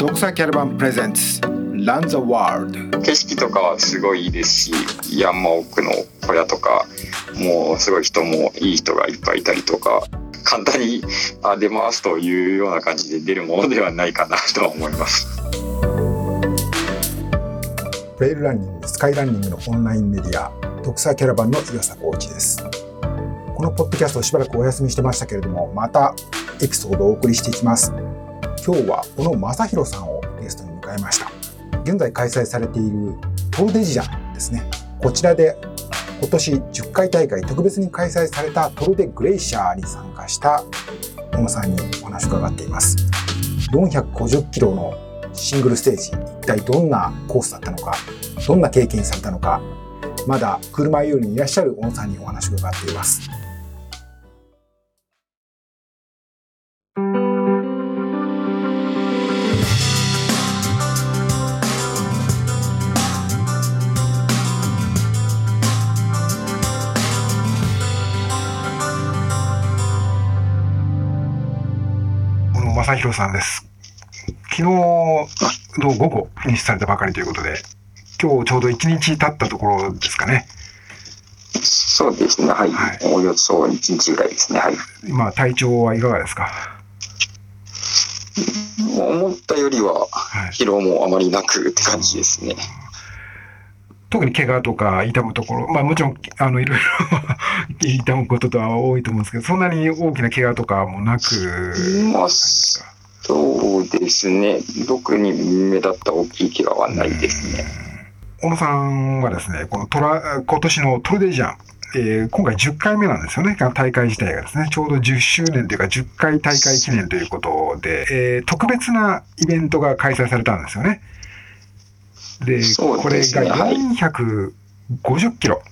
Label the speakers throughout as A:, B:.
A: ドクサキャラバンプレゼンツランザワールド。
B: 景色とかはすごいいいですし山奥の小屋とかもうすごい人もいい人がいっぱいいたりとか簡単にあ出ますというような感じで出るものではないかなとは思います。
A: トレイルランニングスカイランニングのオンラインメディアドクサキャラバンの岩佐コーチです。このポッドキャストをしばらくお休みしてましたけれどもまたエピソードをお送りしていきます今日は小野正弘さんをゲストに迎えました。現在開催されているトルデジャですね。こちらで今年10回大会特別に開催されたトルデグレイシャーに参加した小野さんにお話を伺っています。450キロのシングルステージ一体どんなコースだったのかどんな経験されたのかまだ車よりにいらっしゃる小野さんにお話を伺っています。正弘さんです。昨日の午後フィニッシュされたばかりということで、今日ちょうど1日経ったところですかね。
B: そうですね、はい。はい、およそ1日ぐらいですね、はい。
A: 今、体調はいかがですか？
B: 思ったよりは疲労もあまりなくって感じですね。はい
A: 特に怪我とか痛むところ、まあもちろん、あの、いろいろ 痛むこととは多いと思うんですけど、そんなに大きな怪我とかもなく、
B: まあ、そうですね。特に目立った大きい怪我はないですね。
A: 小野さんはですね、このトラ、今年のトルデジャン、えー、今回10回目なんですよね、大会自体がですね、ちょうど10周年というか10回大会記念ということで、えー、特別なイベントが開催されたんですよね。で、ね、これが450キロ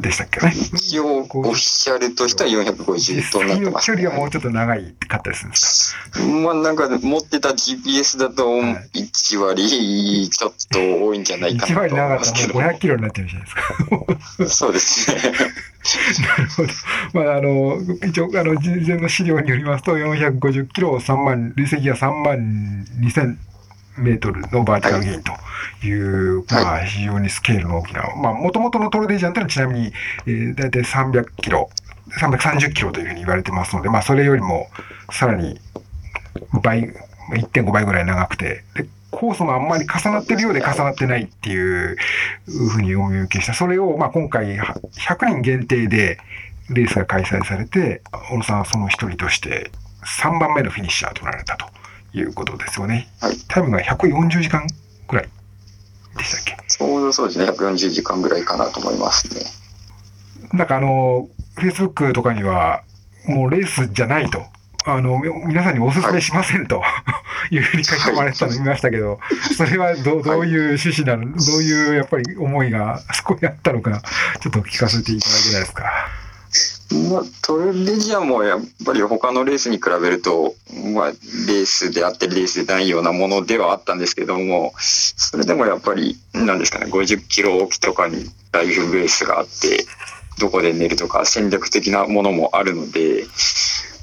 A: でしたっけね。
B: 一応、オフィシャルとしては450となってます、
A: ね、距離はもうちょっと長いかったりするんです
B: か？まあなんか持ってた GPS だと1割ちょっと多いんじゃないかなと思いますけど。
A: 1割長かったら500キロになってるじゃないですか。
B: そうですね。
A: なるほど。まああの、一応、あの、事前の資料によりますと、450キロ3万、累積が3万2000メートルのバーティカルゲインという、はい、まあ、非常にスケールの大きな、まあ、もともとのトルデージャンというのはちなみに、えー、大体300キロ、330キロというふうに言われてますので、まあ、それよりもさらに倍、1.5倍ぐらい長くて、でコースもあんまり重なってるようで重なってないっていうふうにお見受けした。それを、まあ、今回100人限定でレースが開催されて、小野さんはその一人として3番目のフィニッシャーとなられたと。いうことですよね。
B: はい。
A: タイムが140時間ぐらいでしたっけ？
B: ちょうどそうですね、140時間ぐらいかなと思いますね。
A: なんかあの、Facebook とかには、もうレースじゃないと。あの、皆さんにお勧めしませんと、はい、いうふうに書き込まれてたの見ましたけど、それはどどういう趣旨なの、どういうやっぱり思いがそこにあったのか、ちょっと聞かせていただけないですか？
B: まあ、トルデジアもやっぱり他のレースに比べると、まあ、レースであってレースでないようなものではあったんですけども、それでもやっぱり、なんですかね、50キロ置きとかにライフベースがあって、どこで寝るとか戦略的なものもあるので、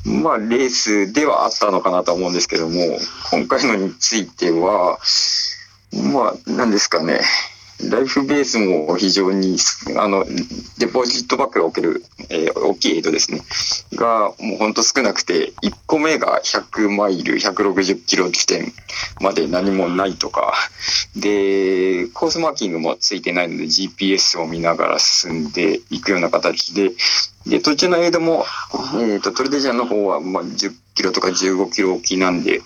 B: まあ、レースではあったのかなと思うんですけども、今回のについては、まあ、なんですかね、ライフベースも非常に、あの、デポジットバッグが置ける、えー、大きいエイドですね。が、もうほんと少なくて、1個目が100マイル、160キロ地点まで何もないとか、で、コースマーキングもついてないので GPS を見ながら進んでいくような形で、で、途中のエイドも、えっ、ー、と、トルデジャンの方は、まあ、10キロとか15キロ置きなんで、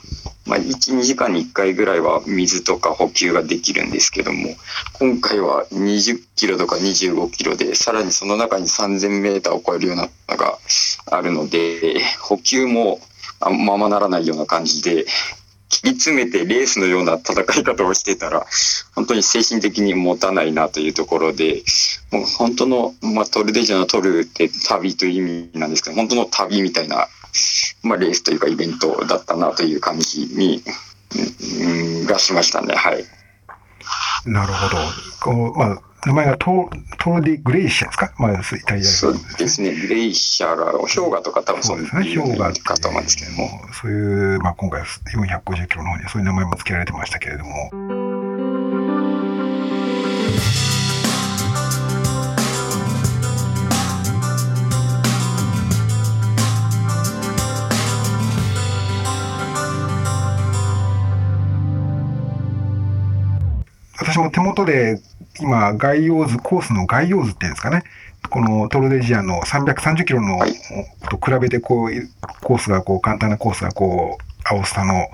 B: まあ、1、2時間に1回ぐらいは水とか補給ができるんですけども、今回は20キロとか25キロで、さらにその中に3000メーターを超えるようなのがあるので、補給もままならないような感じで、切り詰めてレースのような戦い方をしてたら、本当に精神的に持たないなというところで、もう本当の、まあ、トルデジャのトルって旅という意味なんですけど、本当の旅みたいなまあ、レースというかイベントだったなという感じに、うん、がしましたね。はい。
A: なるほど。こうまあ、名前がトトルディ・グレイシアですか？まあ、イタリア
B: そうですね、グレイシャが、氷河とか多分そう
A: ですね、氷河
B: かと思うんですけども。
A: そういう、まあ、今回450キロの方にそういう名前も付けられてましたけれども。私も手元で今、概要図、コースの概要図っていうんですかね、このトルデジアの330キロの
B: はい
A: と比べてこう、コースがこう、簡単なコースがこう、青スタの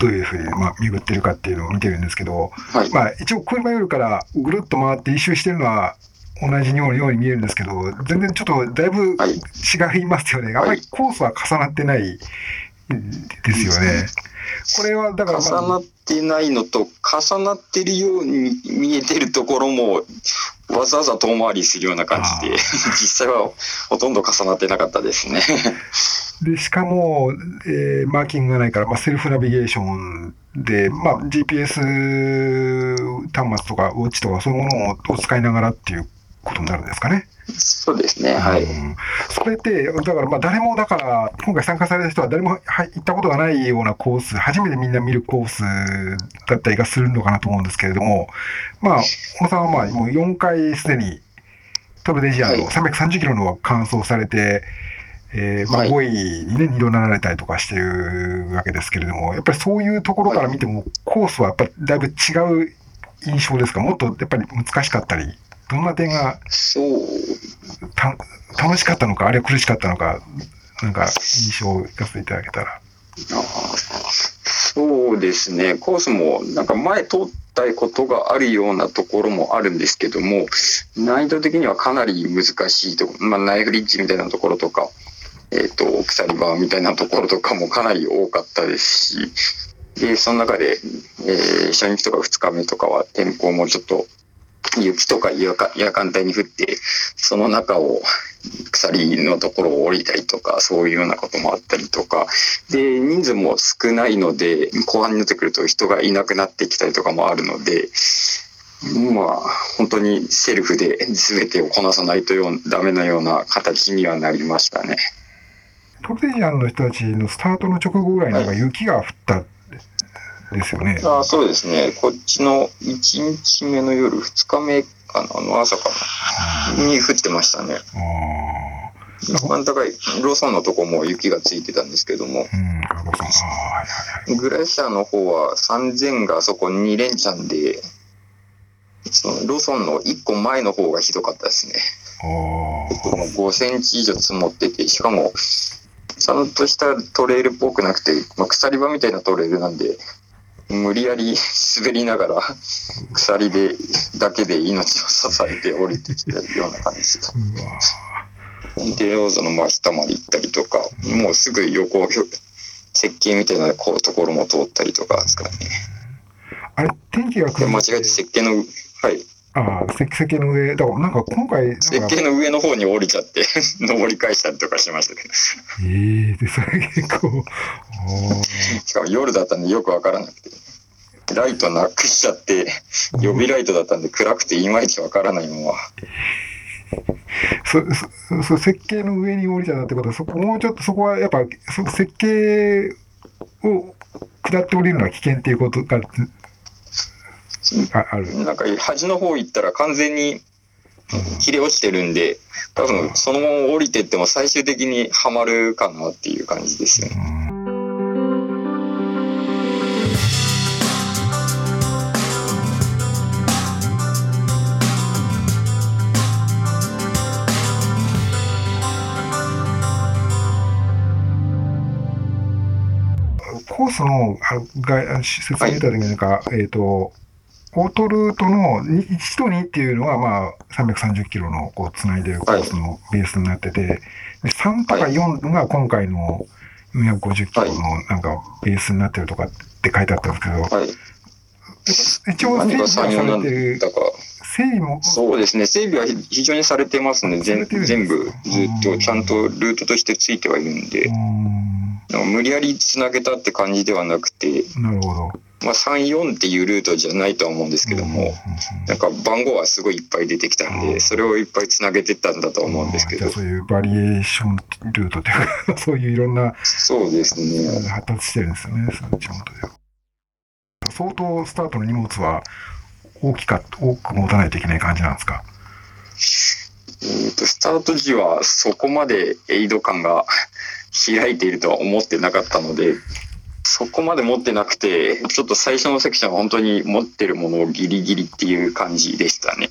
A: どういうふうに、まあ、巡ってるかっていうのを見てるんですけど、
B: はい。
A: まあ、一応車寄るからぐるっと回って一周してるのは同じように見えるんですけど、全然ちょっとだいぶ
B: はい
A: 違いますよね。あんまりコースは重なってない ですよね。これはだから、まあ
B: 重なってないのと、重なってるように見えてるところも、わざわざ遠回りするような感じで、
A: あ
B: 実際はほとんど重なってなかったですね。
A: で、しかも、えーマーキングがないから、まあ、セルフナビゲーションで、まあ、GPS 端末とかウォッチとかそういうものをを使いながらっていうことになるんですかね。
B: そうですね、はい。
A: うんそれって、だからまあ誰もだから、今回参加された人は誰もは行ったことがないようなコース、初めてみんな見るコースだったりがするのかなと思うんですけれども、まあ、小野さんはまあもう4回すでにトルデジアの
B: はい。
A: 330キロのは完走されて、えーまあ、
B: はい。
A: 5位にね、2度なられたりとかしてるわけですけれども、やっぱりそういうところから見ても、コースはやっぱりだいぶ違う印象ですか、もっとやっぱり難しかったり、どんな点が
B: そう
A: た楽しかったのか、あるいは苦しかったのか、なんか印象を聞かせていただけたら。
B: あーそうですね、コースもなんか前通ったことがあるようなところもあるんですけども、難易度的にはかなり難しいところ、まあ、ナイフリッジみたいなところとか、えっ、と、鎖場みたいなところとかもかなり多かったですし、で、その中で、えー初日とか2日目とかは天候もちょっと雪とか夜間帯に降って、その中を鎖のところを降りたりとか、そういうようなこともあったりとか、で、人数も少ないので、後半になってくると人がいなくなってきたりとかもあるので、まあ、本当にセルフで全てをこなさないとようダメなような形にはなりましたね。
A: トルデジアンの人たちのスタートの直後ぐらいになんか雪が降ったですよね。
B: あそうですね。こっちの1日目の夜、2日目かな、あの朝かな、に降ってましたね。
A: あ
B: 一番高いローソンのとこも雪がついてたんですけども、
A: あ、うん。
B: グラシアの方は3000がそこ2連チャンで、そのローソンの1個前の方がひどかったですね。
A: あ
B: もう5センチ以上積もってて、しかも、ちゃんとしたトレイルっぽくなくて、まあ、鎖場みたいなトレイルなんで、無理やり滑りながら、鎖で、だけで命を支えて降りてきてるような感じ。で
A: あ、うわ
B: で、ローズの真下まで行ったりとか、もうすぐ横、設計みたいなこうところも通ったりとかですからね。
A: あれ、天気が
B: で間違えて設計の、はい、
A: ああ、設計の上、だからなんか今回、なんか
B: 設計の上の方に降りちゃって、登り返したりとかしましたけど、
A: ええで、それ結構、あ
B: しかも夜だったんでよくわからなくて、ライトなくしちゃって、予備ライトだったんで暗くていまいちわからないまま、
A: そそそ設計の上に降りちゃったってことは、そこもうちょっとそこはやっぱ、そ設計を下って降りるのは危険っていうことがあある。
B: なんか端の方行ったら完全に切れ落ちてるんで、多分そのまま降りてっても最終的にはまるかなっていう感じですよね。
A: うんコースのあが説明見たときになんか、えっ、と、オートルートのに1と2っていうのが、まあ、330キロのこうつないでるコースのベースになってて、で3とか4が今回の450キロのなんかベースになってるとかって書いてあったんですけど、
B: はい。
A: 一応整備はさ
B: 34なん
A: れてる。整備も、
B: そうですね。整備は非常にされてますね。全全部ずっとちゃんとルートとしてついてはいるんで
A: ん
B: 無理やりつなげたって感じではなくて、
A: なるほど。
B: まあ、34っていうルートじゃないとは思うんですけども、なんか番号はすごいいっぱい出てきたんで、それをいっぱいつなげてったんだと思うんですけど。
A: そういうバリエーションルートというか、そういういろんな、
B: そうですね。
A: 発達してるんですよね、その地元では。相当スタートの荷物は大きか、多く持たないといけない感じなんですか？
B: えーと、スタート時はそこまでエイド感が開いているとは思ってなかったので、そこまで持ってなくて、ちょっと最初のセクションは本当に持ってるものをギリギリっていう感じでしたね。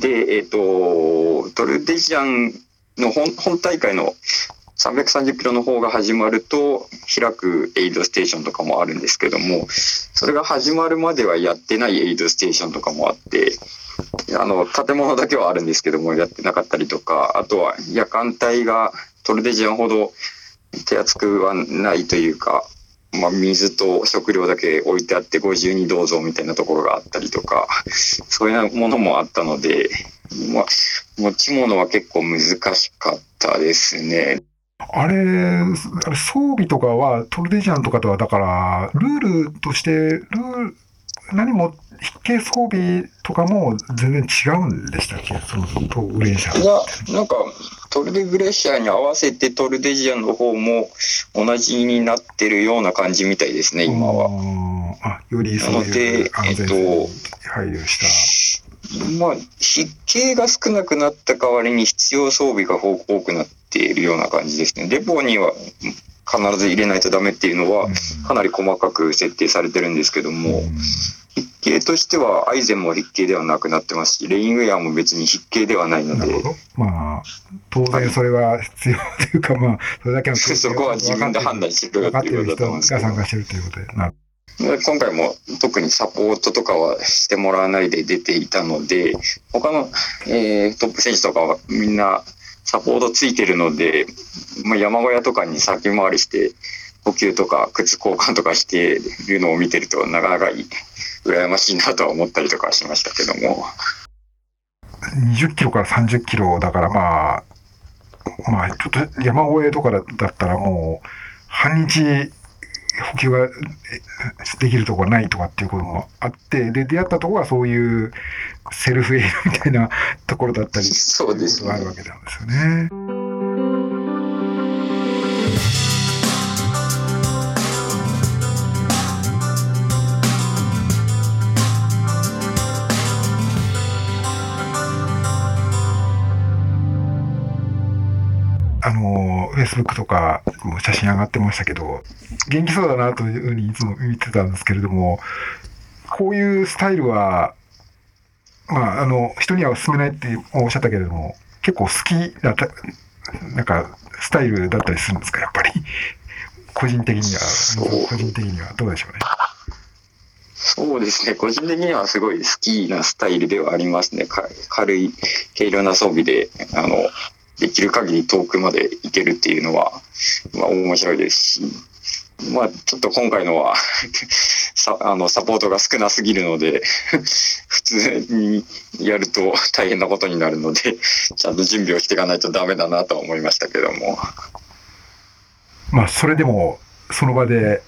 B: で、えっ、ー、と、トルデジャンの本本大会の330キロの方が始まると開くエイドステーションとかもあるんですけども、それが始まるまではやってないエイドステーションとかもあって、あの、建物だけはあるんですけども、やってなかったりとか、あとは夜間帯がトルデジャンほど手厚くはないというか、まあ、水と食料だけ置いてあってご自由にどうぞみたいなところがあったりとかそういうものもあったので、まあ、持ち物は結構難しかったですね。
A: あれ、装備とかはトルデジャンとかとはだからルールとしてルール何も筆形装備とかも全然違うんでしたっけ？そのトグレーシャ
B: ー。なんか、トルデグレーシャーに合わせてトルデジアンの方も同じになってるような感じみたいですね、今は。
A: あよりそういう安全性に配慮した。
B: まあ、筆形が少なくなった代わりに必要装備が多くなっているような感じですね。デポには必ず入れないとダメっていうのはかなり細かく設定されてるんですけども、筆形としてはアイゼンも筆形ではなくなってますしレインウェアも別に筆形ではないので。
A: まあ当然それは必要というか、まあそれだけの
B: そこは自分で判断してるっていうことだと思うんですけど。
A: が参加してるということで。な
B: 今回も特にサポートとかはしてもらわないで出ていたので他の、えー、トップ選手とかはみんなサポートついてるので、まあ、山小屋とかに先回りして補給とか靴交換とかしてるのを見てるとなかなかいい羨ましいなとは思ったりとかしましたけども。
A: 20キロから30キロだからまあ、まあちょっと山越えとかだったらもう半日補給ができるところないとかっていうこともあって、で、出会ったところはそういうセルフエイドみたいなところだったり、
B: そうです、
A: ね、あるわけなんですよね。Facebook とかも写真上がってましたけど、元気そうだなというふうにいつも見てたんですけれども、こういうスタイルは、まあ、あの、人には勧めないっておっしゃったけれども、結構好きだった、なんか、スタイルだったりするんですか、やっぱり。個人的には、個人的にはどうでしょうね。
B: そうですね、個人的にはすごい好きなスタイルではありますね。軽い軽量な装備で、あの、できる限り遠くまで行けるっていうのは、まあ、面白いですし、まあ、ちょっと今回のは さあのサポートが少なすぎるので 普通にやると大変なことになるのでちゃんと準備をしていかないとダメだなと思いましたけども。
A: まあ、それでもその場で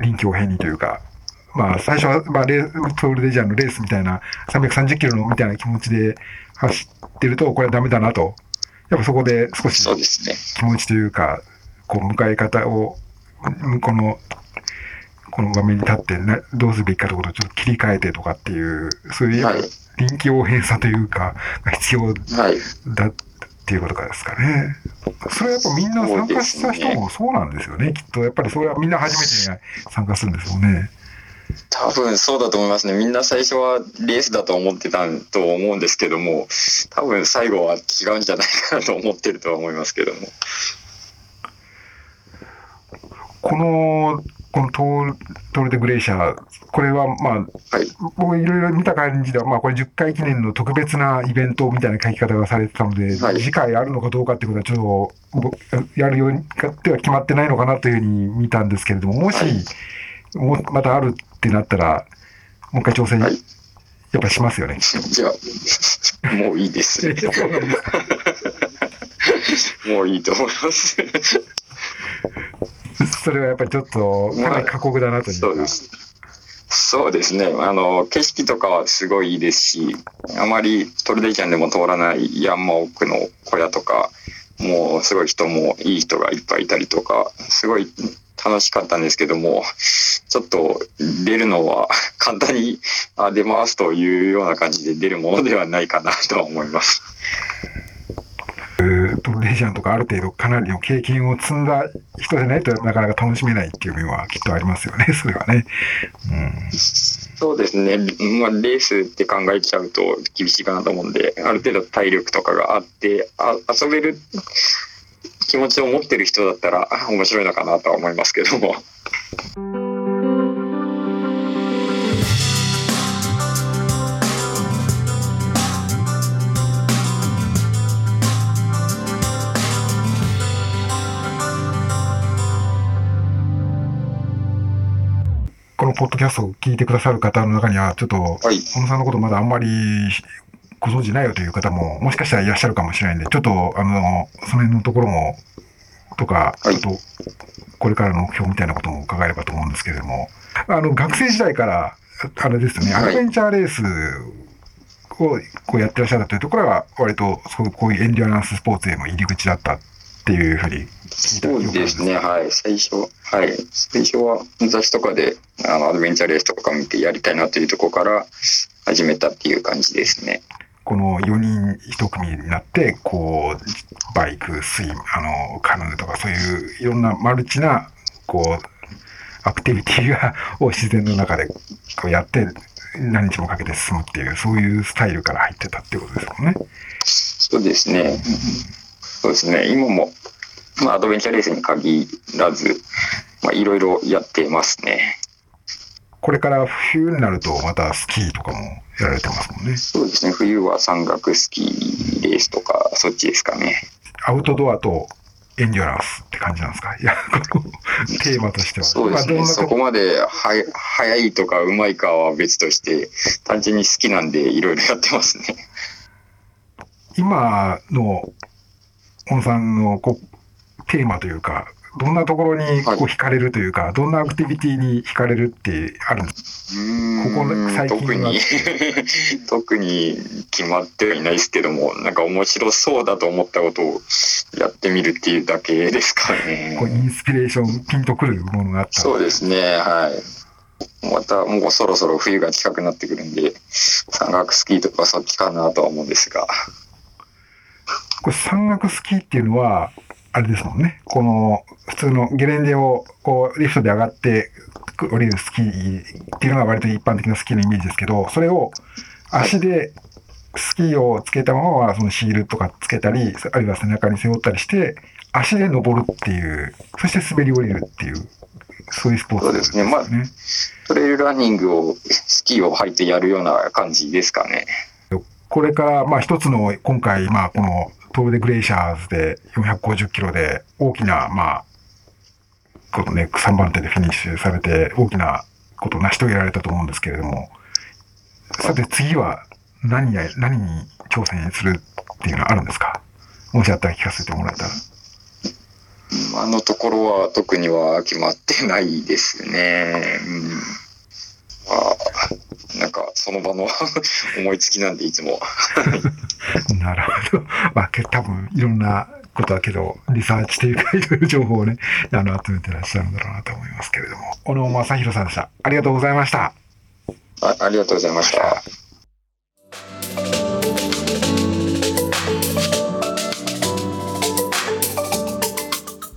A: 臨機応変にというか、まあ、最初は、まあ、レトールデジャーのレースみたいな330キロのみたいな気持ちで走ってるとこれはダメだなとやっぱそこで少し気持ちというか、こう迎え方を、この、この場面に立ってなどうすべきかということをちょっと切り替えてとかっていう、そういう臨機応変さというか、が必要だっていうことかですかね。それはやっぱみんな参加した人もそうなんですよね、きっと。やっぱりそれはみんな初めて参加するんですよね。
B: 多分そうだと思いますね。みんな最初はレースだと思ってたと思うんですけども、多分最後は違うんじゃないかなと思ってるとは思いますけども。
A: この、このトートール・デ・グレーシャー、これはまあ、はい、僕いろいろ見た感じでは、まあこれ10回記念の特別なイベントみたいな書き方がされてたので、はい、次回あるのかどうかってことはちょっと、やるようにかっては決まってないのかなというふうに見たんですけれども、もし、はいもまたあるってなったら、もう一回挑戦、やっぱしますよね。
B: じゃあ、もういいです。もういいと思います。
A: それはやっぱりちょっと、かなり過酷だなというか。
B: そうです。そうですね。あの、景色とかはすごいいいですし、あまりトルデジャンでも通らない山奥の小屋とか、もうすごい人もいい人がいっぱいいたりとか、すごい楽しかったんですけども、ちょっと出るのは 簡単にあ出ますというような感じで出るものではないかなとは思います。
A: トルデジャンとかある程度かなりの経験を積んだ人でないとなかなか楽しめないっていう面はきっとありますよね、それはね。うん、
B: そうですね、まあ、レースって考えちゃうと厳しいかなと思うんで、ある程度体力とかがあって、あ遊べる気持ちを持ってる人だったらあ 面白いのかなとは思いますけども。
A: このポッドキャストを聞いてくださる方の中には、ちょっと、
B: はい。
A: 小野さんのことまだあんまりご存知ないよという方も、もしかしたらいらっしゃるかもしれないんで、ちょっと、あの、その辺のところも、とか、
B: はい
A: あと、これからの目標みたいなことも伺えればと思うんですけれども、あの、学生時代から、あれですよね、
B: はい
A: アドベンチャーレースをこうやってらっしゃったというところが、割とこういうエンデュアランススポーツへの入り口だったっていうふうに
B: そうですね、はい。最初、はい。最初は雑誌とかであのアドベンチャーレースとか見てやりたいなというところから始めたっていう感じですね。
A: この4人1組になって、こう、バイク、スイム、あの、カヌーとかそういういろんなマルチな、こう、アクティビティが、を自然の中でこうやって、何日もかけて進むっていう、そういうスタイルから入ってたっていうことですもんね。
B: そうですね。そうですね。今も、まあ、アドベンチャーレースに限らず、まあ、いろいろやってますね。
A: これから冬になると、またスキーとかもやられてますもんね。
B: そうですね。冬は山岳スキーレースとか、そっちですかね。
A: アウトドアとエンデュアランスって感じなんですか？いや、テーマとしては。
B: そうですね。
A: まあ、
B: そこまでは早いとかうまいかは別として、単純に好きなんでいろいろやってますね。
A: 今の小野さんのこうテーマというか、どんなところにこう
B: はい
A: 惹かれるというか、どんなアクティビティに惹かれるってあるんですここね最近は。
B: 特に 特に決まってはいないですけどもなんか面白そうだと思ったことをやってみるっていうだけですか
A: こうイ
B: ね。
A: ンスピレーション、ピンとくるものがあった
B: そうですねはい。またもうそろそろ冬が近くなってくるんで山岳スキーとかそっちかなとは思うんですが。
A: これ山岳スキーっていうのは、あれですもんね。この普通のゲレンデをこうリフトで上がって降りるスキーっていうのが割と一般的なスキーのイメージですけど、それを足でスキーをつけたままそのシールとかつけたり、あるいは背中に背負ったりして、足で登るっていう、そして滑り降りるっていう、そういうスポーツ
B: そうですねまあトレイルランニングをスキーを履いてやるような感じですかね。
A: これから、まあ一つの今回、まあこのトールデグレイシャーズで450キロで大きな、まあ、このね、3番手でフィニッシュされて大きなことを成し遂げられたと思うんですけれども、さて次は何や、何に挑戦するっていうのはあるんですか？もしあったら聞かせてもらえたら。
B: 今のところは特には決まってないですね。うん、あ、なんかその場の 思いつきなんでいつも。
A: なるほど。まあ、け多分いろんなことだけど、リサーチというか、いろいろ情報をね、あの、集めてらっしゃるんだろうなと思いますけれども。小野正弘さんでした。ありがとうございました。
B: あありがとうございました。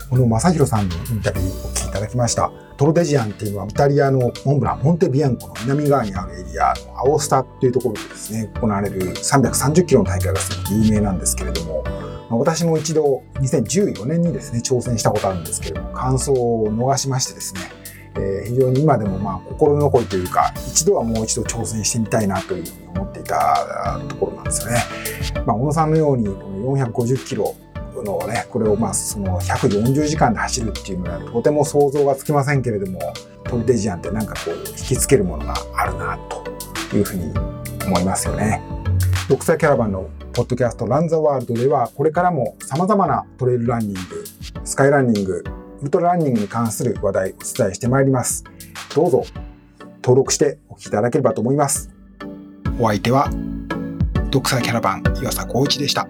C: この正弘さんのインタビューだきました。トロデジアンっていうのはイタリアのモンブラン、モンテビアンコの南側にあるエリアのアオスタというところでですね、行われる330キロの大会がすごく有名なんですけれども、私も一度2014年にですね、挑戦したことあるんですけれども、完走を逃しましてですね、えー非常に今でもまあ心残りというか、一度はもう一度挑戦してみたいなというふうに思っていたところなんですよね。まあ、小野さんのようにこの450キロのね、これをまあその140時間で走るっていうのはとても想像がつきませんけれども、トルデジアンってなんかこう引きつけるものがあるなというふうに思いますよね。独裁キャラバンのポッドキャストランザワールドではこれからも様々なトレイルランニング、スカイランニング、ウルトラランニングに関する話題をお伝えしてまいります。どうぞ登録してお聞きいただければと思います。お相手は、ドクサーキャラバン岩佐光一でした。